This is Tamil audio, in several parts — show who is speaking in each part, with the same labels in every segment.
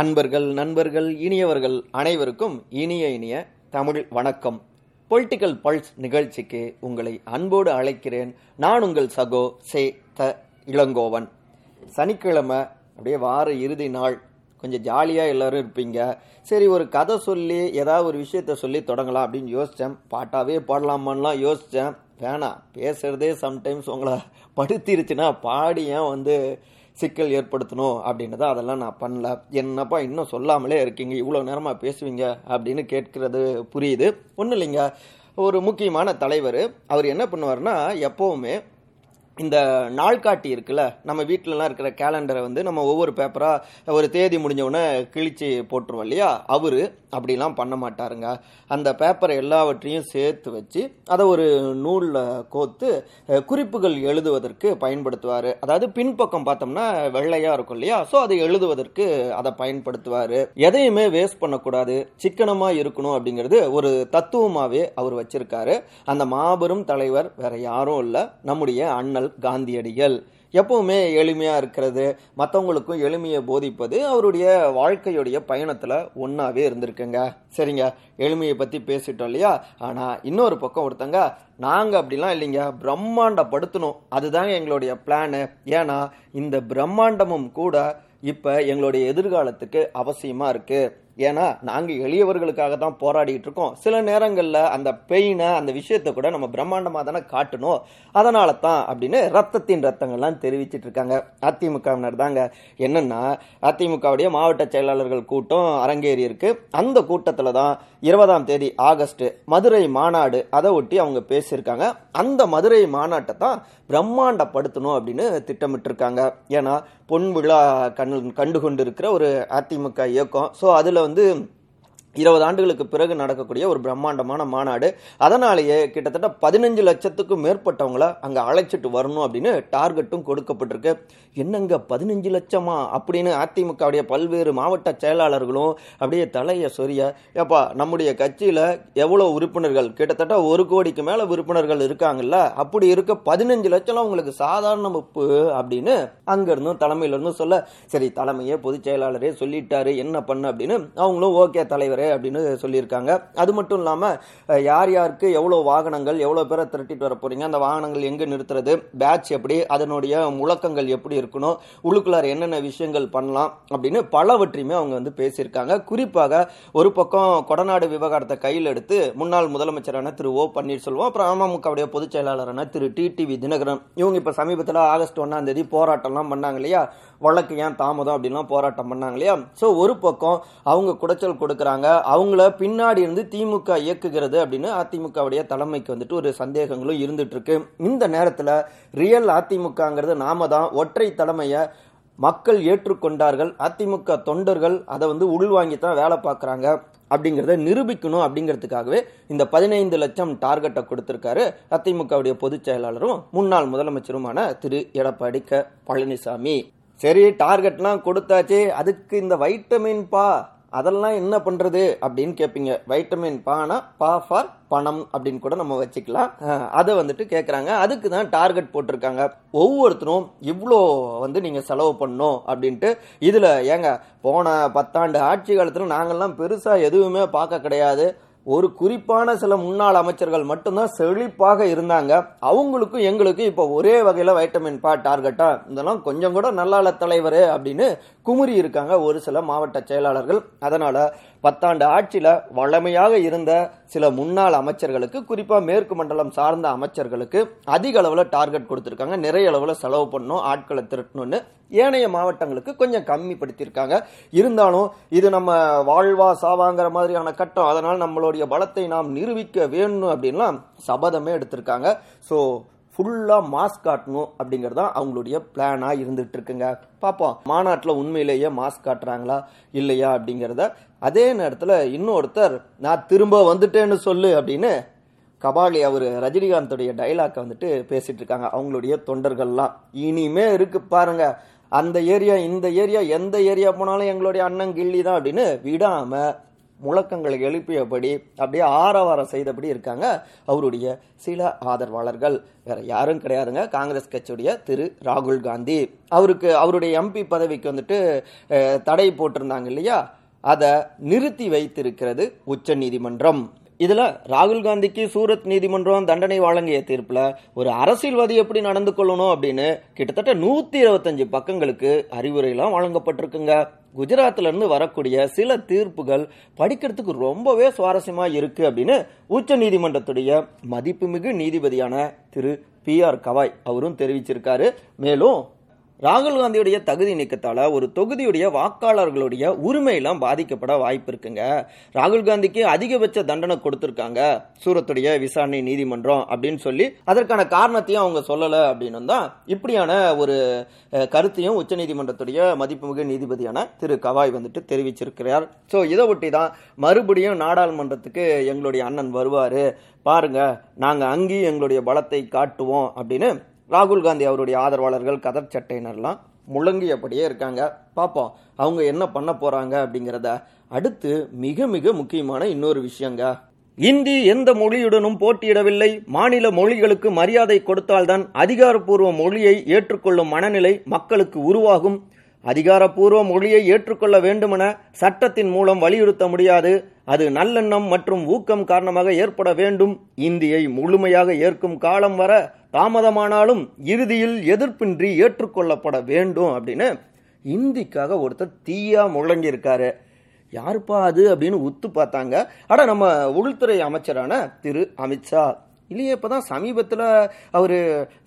Speaker 1: அன்பர்கள் நண்பர்கள் இனியவர்கள் அனைவருக்கும் இனிய இனிய தமிழ் வணக்கம். பொலிட்டிக்கல் பல்ஸ் நிகழ்ச்சிக்கு உங்களை அன்போடு அழைக்கிறேன். நான் உங்கள் சகோ சே த இளங்கோவன். சனிக்கிழமை அப்படியே வார இறுதி நாள். கொஞ்சம் ஜாலியாக எல்லோரும் இருப்பீங்க. சரி ஒரு கதை சொல்லி ஏதாவது ஒரு விஷயத்த சொல்லி தொடங்கலாம் அப்படின்னு யோசித்தேன் பாட்டாவே பாடலாமான்லாம் யோசித்தேன் வேணாம் பேசுகிறதே சம்டைம்ஸ் உங்களை படுத்திருச்சுன்னா பாடி வந்து சிக்கல் ஏற்படுத்தணும் அப்படின்றத அதெல்லாம் நான் பண்ணல. என்னப்பா இன்னும் சொல்லாமலே இருக்கீங்க? இவ்வளோ நேரமாக பேசுவீங்க அப்படின்னு கேட்கிறது புரியுது. ஒன்றும் இல்லைங்க. ஒரு முக்கியமான தலைவர் அவர் என்ன பண்ணுவார்னா எப்போவுமே இந்த நாள்காட்டி இருக்குல்ல நம்ம வீட்டிலலாம் இருக்கிற கேலண்டரை வந்து நம்ம ஒவ்வொரு பேப்பராக ஒரு தேதி முடிஞ்சவுடனே கிழிச்சு போட்டுருவோம் இல்லையா? அவர் அப்படிலாம் பண்ண மாட்டாருங்க. அந்த பேப்பரை எல்லாவற்றையும் சேர்த்து வச்சு அதை ஒரு நூலில் கோத்து குறிப்புகள் எழுதுவதற்கு பயன்படுத்துவார். அதாவது பின்பக்கம் பார்த்தோம்னா வெள்ளையாக இருக்கும் இல்லையா? ஸோ அதை எழுதுவதற்கு அதை பயன்படுத்துவார். எதையுமே வேஸ்ட் பண்ணக்கூடாது. சிக்கனமாக இருக்கணும் அப்படிங்கிறது ஒரு தத்துவமாகவே அவர் வச்சிருக்காரு. அந்த மாபெரும் தலைவர் வேற யாரும் இல்லை. நம்முடைய அண்ணல் காந்தியடிகள். எப்பவுமே எளிமையா இருக்கிறது மற்றவங்களுக்கும் எளிமையை போதிப்பது அவருடைய வாழ்க்கையுடைய பயணத்துல ஒன்னாவே இருந்திருக்குங்க. சரிங்க எளிமையை பத்தி பேசிட்டோம் இல்லையா? ஆனா இன்னொரு பக்கம் ஒருத்தங்க நாங்க அப்படிலாம் இல்லைங்க பிரம்மாண்டப்படுத்தணும். அதுதாங்க எங்களுடைய பிளானு ஏன்னா இந்த பிரம்மாண்டமும் கூட இப்ப எங்களுடைய எதிர்காலத்துக்கு அவசியமா இருக்கு. ஏன்னா நாங்கள் எளியவர்களுக்காக தான் போராடிட்டு இருக்கோம். சில நேரங்களில் அந்த பெயினை அந்த விஷயத்தை கூட நம்ம பிரம்மாண்டமாக தானே காட்டணும். அதனால தான் அப்படின்னு ரத்தத்தின் ரத்தங்கள்லாம் தெரிவிச்சிட்டு இருக்காங்க. அதிமுகவினர் தாங்க. என்னன்னா அதிமுகவுடைய மாவட்ட செயலாளர்கள் கூட்டம் அரங்கேறி இருக்கு. அந்த கூட்டத்தில் தான் இருபதாம் தேதி ஆகஸ்ட் மதுரை மாநாடு அதை ஒட்டி அவங்க பேசியிருக்காங்க. அந்த மதுரை மாநாட்டை தான் பிரம்மாண்டப்படுத்தணும் அப்படின்னு திட்டமிட்டிருக்காங்க. ஏன்னா பொன் விழா கண் கண்டு கொண்டு இருக்கிற ஒரு அதிமுக இயக்கம். ஸோ அதில் வந்து இருபது ஆண்டுகளுக்கு பிறகு நடக்கக்கூடிய ஒரு பிரம்மாண்டமான மாநாடு. அதனாலேயே கிட்டத்தட்ட பதினஞ்சு லட்சத்துக்கும் மேற்பட்டவங்கள அங்கே அழைச்சிட்டு வரணும் அப்படின்னு டார்கெட்டும் கொடுக்கப்பட்டிருக்கு. என்னங்க பதினஞ்சு லட்சமா? அப்படின்னு அதிமுகவுடைய பல்வேறு மாவட்ட செயலாளர்களும் அப்படியே தலைய சொரிய ஏப்பா நம்முடைய கட்சியில் எவ்வளோ உறுப்பினர்கள்? கிட்டத்தட்ட ஒரு கோடிக்கு மேலே உறுப்பினர்கள் இருக்காங்கல்ல? அப்படி இருக்க பதினஞ்சு லட்சம்லாம் உங்களுக்கு சாதாரண முப்பு அப்படின்னு அங்க இருந்தும் சொல்ல சரி தலைமையே பொதுச் செயலாளரே சொல்லிட்டாரு என்ன பண்ண? அப்படின்னு அவங்களும் ஓகே தலைவரே அப்படின்னு சொல்லியிருக்காங்க. அது மட்டும் இல்லாமல் யார் யாருக்கு எவ்வளோ வாகனங்கள் எவ்வளோ பேரை திரட்டிட்டு வர போறீங்க அந்த வாகனங்கள் எங்கே நிறுத்துறது பேட்ச் எப்படி அதனுடைய முழக்கங்கள் எப்படி இருக்கணும் உள்ளுக்குள்ளார் என்னென்ன விஷயங்கள் பண்ணலாம் அப்படின்னு பலவற்றையுமே அவங்க வந்து பேசியிருக்காங்க. குறிப்பாக ஒரு பக்கம் கொடநாடு விவகாரத்தை கையில் எடுத்து முன்னாள் முதலமைச்சரான திரு ஓ பன்னீர்செல்வம் அப்புறம் அமமுகவுடைய பொதுச் செயலாளரான திரு டிடிவி தினகரன் இவங்க இப்போ சமீபத்தில் ஆகஸ்ட் ஒன்றாம் தேதி போராட்டம்லாம் பண்ணாங்க இல்லையா? வழக்கு ஏன் தாமதம் அப்படின்லாம் போராட்டம் பண்ணாங்க இல்லையா? ஸோ ஒரு பக்கம் அவங்க குடைச்சல் கொடுக்குறாங்க அவங்கள பின்னாடி இருந்து திமுக இயக்குகிறது அப்படின்னு அதிமுகவுடைய தலைமைக்கு வந்துட்டு ஒரு சந்தேகங்களும் இருந்துட்டு இருக்கு இந்த நேரத்தில் ரியல் அதிமுகங்கிறது நாம தான் ஒற்றை தலைமையை மக்கள் ஏற்றுக்கொண்டார்கள் அதிமுக தொண்டர்கள் அதை வந்து உள்வாங்கி தான் வேலை பார்க்குறாங்க அப்படிங்கிறத நிரூபிக்கணும் அப்படிங்கிறதுக்காகவே இந்த பதினைந்து லட்சம் டார்கெட்டை கொடுத்திருக்காரு அதிமுகவுடைய பொதுச் செயலாளரும் முன்னாள் முதலமைச்சருமான திரு. எடப்பாடி க. பழனிசாமி. சரி டார்கெட்லாம் கொடுத்தாச்சு அதுக்கு இந்த வைட்டமின் பா அதெல்லாம் என்ன பண்றது அப்படின்னு கேட்பீங்க வைட்டமின் பானா பா ஃபார் பணம் அப்படின்னு கூட நம்ம வச்சுக்கலாம். அதை வந்துட்டு கேட்குறாங்க அதுக்கு தான் டார்கெட் போட்டிருக்காங்க. ஒவ்வொருத்தரும் இவ்வளோ வந்து நீங்கள் செலவு பண்ணணும் அப்படின்ட்டு இதில் ஏங்க போன பத்தாண்டு ஆட்சி காலத்தில் நாங்கள்லாம் பெருசாக எதுவுமே பார்க்க கிடையாது. ஒரு குறிப்பான சில முன்னாள் அமைச்சர்கள் மட்டும்தான் செழிப்பாக இருந்தாங்க. அவங்களுக்கும் எங்களுக்கும் இப்போ ஒரே வகையில் வைட்டமின் பா டார்கெட்டா இதெல்லாம் கொஞ்சம் கூட நல்லால தலைவர் அப்படின்னு குமுறி இருக்காங்க ஒரு சில மாவட்ட செயலாளர்கள். அதனால பத்தாண்டு ஆட்சியில வளமையாக இருந்த சில முன்னாள் அமைச்சர்களுக்கு குறிப்பா மேற்கு மண்டலம் சார்ந்த அமைச்சர்களுக்கு அதிக அளவுல டார்கெட் கொடுத்திருக்காங்க. நிறைய அளவுல செலவு பண்ணணும் ஆட்களை திரட்டணும்னு ஏனைய மாவட்டங்களுக்கு கொஞ்சம் கம்மிப்படுத்தியிருக்காங்க. இருந்தாலும் இது நம்ம வாழ்வா சாவாங்கிற மாதிரியான கட்டம் அதனால் நம்மளுடைய பலத்தை நாம் நிரூபிக்க வேணும் அப்படின்லாம் சபதமே எடுத்திருக்காங்க. ஸோ ஃபுல்லாக மாஸ்க் காட்டணும் அப்படிங்கிறது தான் அவங்களுடைய பிளானாக இருந்துட்டு இருக்குங்க. பார்ப்போம் மாநாட்டில் உண்மையிலேயே மாஸ்க் காட்டுறாங்களா இல்லையா அப்படிங்கிறத அதே நேரத்தில் இன்னொருத்தர் நான் திரும்ப வந்துட்டேன்னு சொல்லு அப்படின்னு கபாலி அவர் ரஜினிகாந்தோடைய டைலாக்கை வந்துட்டு பேசிட்டு இருக்காங்க அவங்களுடைய தொண்டர்கள்லாம். இனிமே இருக்கு பாருங்க. அந்த ஏரியா இந்த ஏரியா எந்த ஏரியா போனாலும் எங்களுடைய அண்ணன் கில்லி தான் அப்படின்னு விடாம முழக்கங்களை எழுப்பியபடி அப்படியே ஆரவாரம் செய்தபடி இருக்காங்க அவருடைய சில ஆதரவாளர்கள். வேற யாரும் கிடையாதுங்க. காங்கிரஸ் கட்சியுடைய திரு ராகுல் காந்தி. அவருக்கு அவருடைய எம்பி பதவிக்கு வந்துட்டு தடை போட்டிருந்தாங்க இல்லையா? அதை நிறுத்தி வைத்திருக்கிறது உச்ச நீதிமன்றம். இதுல ராகுல் காந்திக்கு சூரத் நீதிமன்றம் தண்டனை வழங்கிய தீர்ப்புல ஒரு அரசியல்வாதி எப்படி நடந்து கொள்ளணும் அப்படின்னு கிட்டத்தட்ட நூத்தி இருபத்தஞ்சு பக்கங்களுக்கு அறிவுரைலாம் வழங்கப்பட்டிருக்குங்க. குஜராத்ல இருந்து வரக்கூடிய சில தீர்ப்புகள் படிக்கிறதுக்கு ரொம்பவே சுவாரஸ்யமா இருக்கு அப்படின்னு உச்ச நீதிமன்றத்துடைய மதிப்புமிகு நீதிபதியான திரு பி ஆர் கவாய் அவரும் தெரிவிச்சிருக்காரு. மேலும் ராகுல் காந்தியுடைய தகுதி நீக்கத்தால் ஒரு தொகுதியுடைய வாக்காளர்களுடைய உரிமையெல்லாம் பாதிக்கப்பட வாய்ப்பு இருக்குங்க ராகுல் காந்திக்கு அதிகபட்ச தண்டனை கொடுத்துருக்காங்க. சூரத்துடைய விசாரணை நீதிமன்றம் அப்படின்னு சொல்லி அதற்கான காரணத்தையும் அவங்க சொல்லலை அப்படின்னு தான் இப்படியான ஒரு கருத்தையும் உச்சநீதிமன்றத்துடைய மதிப்புமிகு நீதிபதியான திரு கவாய் வந்துட்டு தெரிவிச்சிருக்கிறார். ஸோ இதை ஒட்டி தான் மறுபடியும் நாடாளுமன்றத்துக்கு எங்களுடைய அண்ணன் வருவார். பாருங்க நாங்கள் அங்கேயும் எங்களுடைய பலத்தை காட்டுவோம் அப்படின்னு ராகுல் காந்தி அவருடைய ஆதரவாளர்கள் கதர் சட்டையினர்லாம் முழங்கியபடியே இருக்காங்க. பார்ப்போம் அவங்க என்ன பண்ண போறாங்க அப்படிங்கிறத அடுத்து மிக மிக முக்கியமான இன்னொரு விஷயங்க. இந்தி எந்த மொழியுடனும் போட்டியிடவில்லை. மாநில மொழிகளுக்கு மரியாதை கொடுத்தால்தான் அதிகாரப்பூர்வ மொழியை ஏற்றுக்கொள்ளும் மனநிலை மக்களுக்கு உருவாகும். அதிகாரப்பூர்வ மொழியை ஏற்றுக்கொள்ள வேண்டுமென சட்டத்தின் மூலம் வலியுறுத்த முடியாது. அது நல்லெண்ணம் மற்றும் ஊக்கம் காரணமாக ஏற்பட வேண்டும். இந்தியை முழுமையாக ஏற்கும் காலம் வர தாமதமானாலும் இறுதியில் எதிர்ப்பின்றி ஏற்றுக்கொள்ளப்பட வேண்டும் அப்படின்னு இந்திக்காக ஒருத்தர் தீயா முழங்கியிருக்காரு. யாருப்பா அது அப்படின்னு உத்து பார்த்தாங்க. ஆனா நம்ம உள்துறை அமைச்சரான திரு அமித்ஷா இல்லையே இப்பதான் சமீபத்தில் அவர்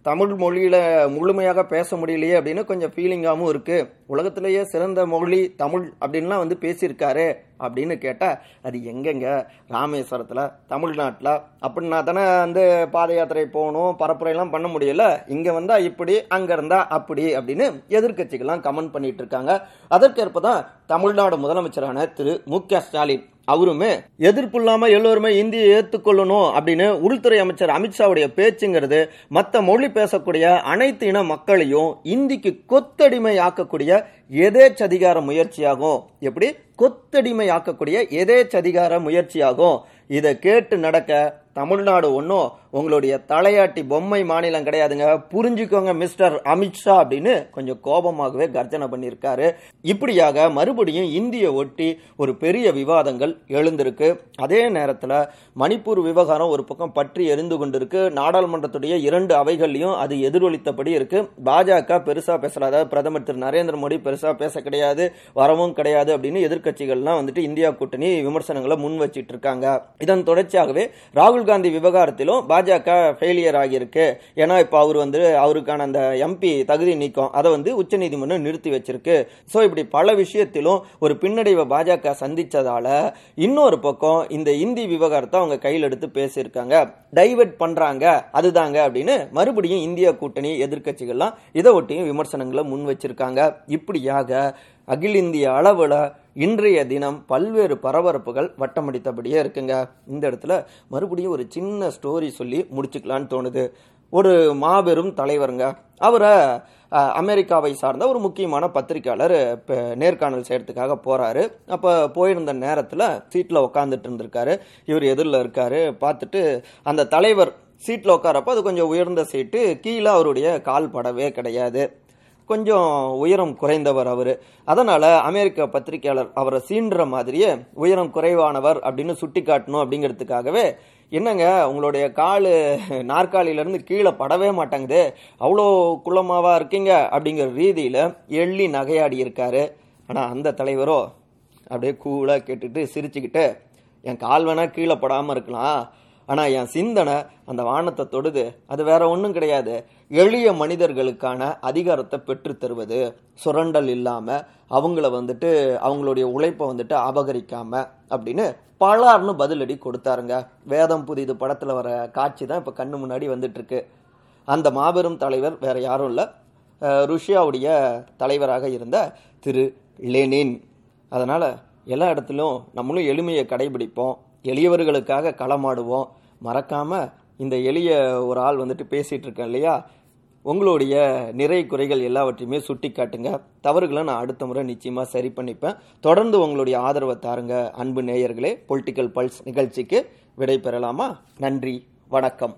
Speaker 1: தமிழ் மொழியில முழுமையாக பேச முடியலையே அப்படின்னு கொஞ்சம் ஃபீலிங்காகவும் இருக்கு. உலகத்திலேயே சிறந்த மொழி தமிழ் அப்படின்லாம் வந்து பேசியிருக்காரு அப்படின்னு கேட்டால் அது எங்கெங்க? ராமேஸ்வரத்தில் தமிழ்நாட்டில். அப்படின்னா தானே வந்து பாத யாத்திரை போகணும் பரப்புரையெல்லாம் பண்ண முடியல. இங்கே வந்தால் இப்படி அங்கே இருந்தால் அப்படி அப்படின்னு எதிர்கட்சிகள்லாம் கமெண்ட் பண்ணிட்டு இருக்காங்க. அதற்கேற்ப தான் தமிழ்நாடு முதலமைச்சரான திரு மு க ஸ்டாலின் அவருமே எதிர்ப்பு இல்லாம எல்லோருமே இந்தியை ஏத்துக்கொள்ளணும் அப்படின்னு உள்துறை அமைச்சர் அமித்ஷாவுடைய பேச்சுங்கிறது மற்ற மொழி பேசக்கூடிய அனைத்து இன மக்களையும் இந்திக்கு கொத்தடிமை ஆக்கக்கூடிய எதேச்சதிகார முயற்சியாகும் எப்படி? கொத்தடிமை ஆக்கக்கூடிய எதேச்சதிகார முயற்சியாகும் இதை கேட்டு நடக்க தமிழ்நாடு ஒன்றும் உங்களுடைய தலையாட்டி பொம்மை மாநிலம் கிடையாதுங்க. புரிஞ்சுக்கோங்க மிஸ்டர் அமித்ஷா அப்படின்னு கொஞ்சம் கோபமாகவே கர்ஜனை பண்ணியிருக்காரு. இப்படியாக மறுபடியும் இந்திய ஒட்டி ஒரு பெரிய விவாதங்கள் எழுந்திருக்கு. அதே நேரத்தில் மணிப்பூர் விவகாரம் ஒரு பக்கம் பற்றி எரிந்து கொண்டிருக்கு. நாடாளுமன்றத்துடைய இரண்டு அவைகள்லையும் அது எதிரொலித்தபடி இருக்கு. பாஜக பெருசாக பேசல பிரதமர் திரு நரேந்திர மோடி பெருசாக பேச கிடையாது வரவும் கிடையாது அப்படின்னு எதிர்க்கட்சிகள்லாம் வந்துட்டு இந்தியா கூட்டணி விமர்சனங்களை முன் வச்சிட்டு இருக்காங்க இதன் தொடர்ச்சியாகவே ராகுல் காந்தி விவகாரத்திலும் பாஜக ஃபெயிலியர் ஆகியிருக்கு. ஏன்னா இப்போ அவர் வந்து அவருக்கான அந்த எம்பி தகுதி நீக்கம் அதை வந்து உச்சநீதிமன்றம் நிறுத்தி வச்சிருக்கு. ஸோ இப்படி பல விஷயத்திலும் ஒரு பின்னடைவை பாஜக சந்திச்சதால இன்னொரு பக்கம் இந்த இந்தி விவகாரத்தை அவங்க கையில் எடுத்து பேசியிருக்காங்க. டைவர்ட் பண்றாங்க அதுதாங்க அப்படின்னு மறுபடியும் இந்தியா கூட்டணி எதிர்க்கட்சிகள்லாம் இதை ஒட்டியும் விமர்சனங்களை முன் வச்சிருக்காங்க. இப்படி இப்படியாக அகில இந்திய அளவில் இன்றைய தினம் பல்வேறு பரபரப்புகள் வட்டமடித்தபடியே இருக்குங்க. இந்த இடத்துல மறுபடியும் ஒரு சின்ன ஸ்டோரி சொல்லி முடிச்சுக்கலான்னு தோணுது. ஒரு மாபெரும் தலைவருங்க. அவரை அமெரிக்காவை சார்ந்த ஒரு முக்கியமான பத்திரிக்கையாளர் இப்போ நேர்காணல் செய்யறதுக்காக போறாரு. அப்போ போயிருந்த நேரத்தில் சீட்டில் உட்காந்துட்டு இருந்திருக்காரு. இவர் எதிரில் இருக்காரு. பார்த்துட்டு அந்த தலைவர் சீட்டில் உட்காரப்ப அது கொஞ்சம் உயர்ந்த சீட்டு கீழே அவருடைய கால் படவே கிடையாது. கொஞ்சம் உயரம் குறைந்தவர் அவர். அதனால் அமெரிக்க பத்திரிகையாளர் அவரை சீண்டுற மாதிரியே உயரம் குறைவானவர் அப்படின்னு சுட்டி காட்டணும் அப்படிங்கிறதுக்காகவே என்னங்க உங்களுடைய காலு நாற்காலியிலேருந்து கீழே படவே மாட்டேங்குது அவ்வளோ குளமாவா இருக்கீங்க அப்படிங்கிற ரீதியில் எள்ளி நகையாடி இருக்காரு. ஆனால் அந்த தலைவரோ அப்படியே கூலாக கேட்டுட்டு சிரிச்சுக்கிட்டு என் கால் வேணால் கீழே படாமல் இருக்கலாம். ஆனால் என் சிந்தனை அந்த வானத்தை தொடுது. அது வேற ஒன்றும் கிடையாது. எளிய மனிதர்களுக்கான அதிகாரத்தை பெற்று தருவது. சுரண்டல் இல்லாமல் அவங்கள வந்துட்டு அவங்களுடைய உழைப்பை வந்துட்டு அபகரிக்காம அப்படின்னு பலார்னு பதிலடி கொடுத்தாருங்க. வேதம் புதிது படத்தில் வர காட்சி தான் இப்போ கண்ணு முன்னாடி வந்துட்டு இருக்கு அந்த மாபெரும் தலைவர் வேற யாரும் இல்லை. ருஷ்யாவுடைய தலைவராக இருந்த திரு லெனின். அதனால் எல்லா இடத்துலையும் நம்மளும் எளிமையை கடைபிடிப்போம். எளியவர்களுக்காக களமாடுவோம். மறக்காம இந்த எளிய ஒரு ஆள் வந்துட்டு பேசிட்டு இருக்கேன் இல்லையா? உங்களுடைய நிறை குறைகள் எல்லாவற்றையுமே சுட்டி காட்டுங்க. தவறுகளை நான் அடுத்த முறை நிச்சயமாக சரி பண்ணிப்பேன். தொடர்ந்து உங்களுடைய ஆதரவை தாருங்க. அன்பு நேயர்களே பொலிட்டிக்கல் பல்ஸ் நிகழ்ச்சிக்கு விடை பெறலாமா நன்றி வணக்கம்.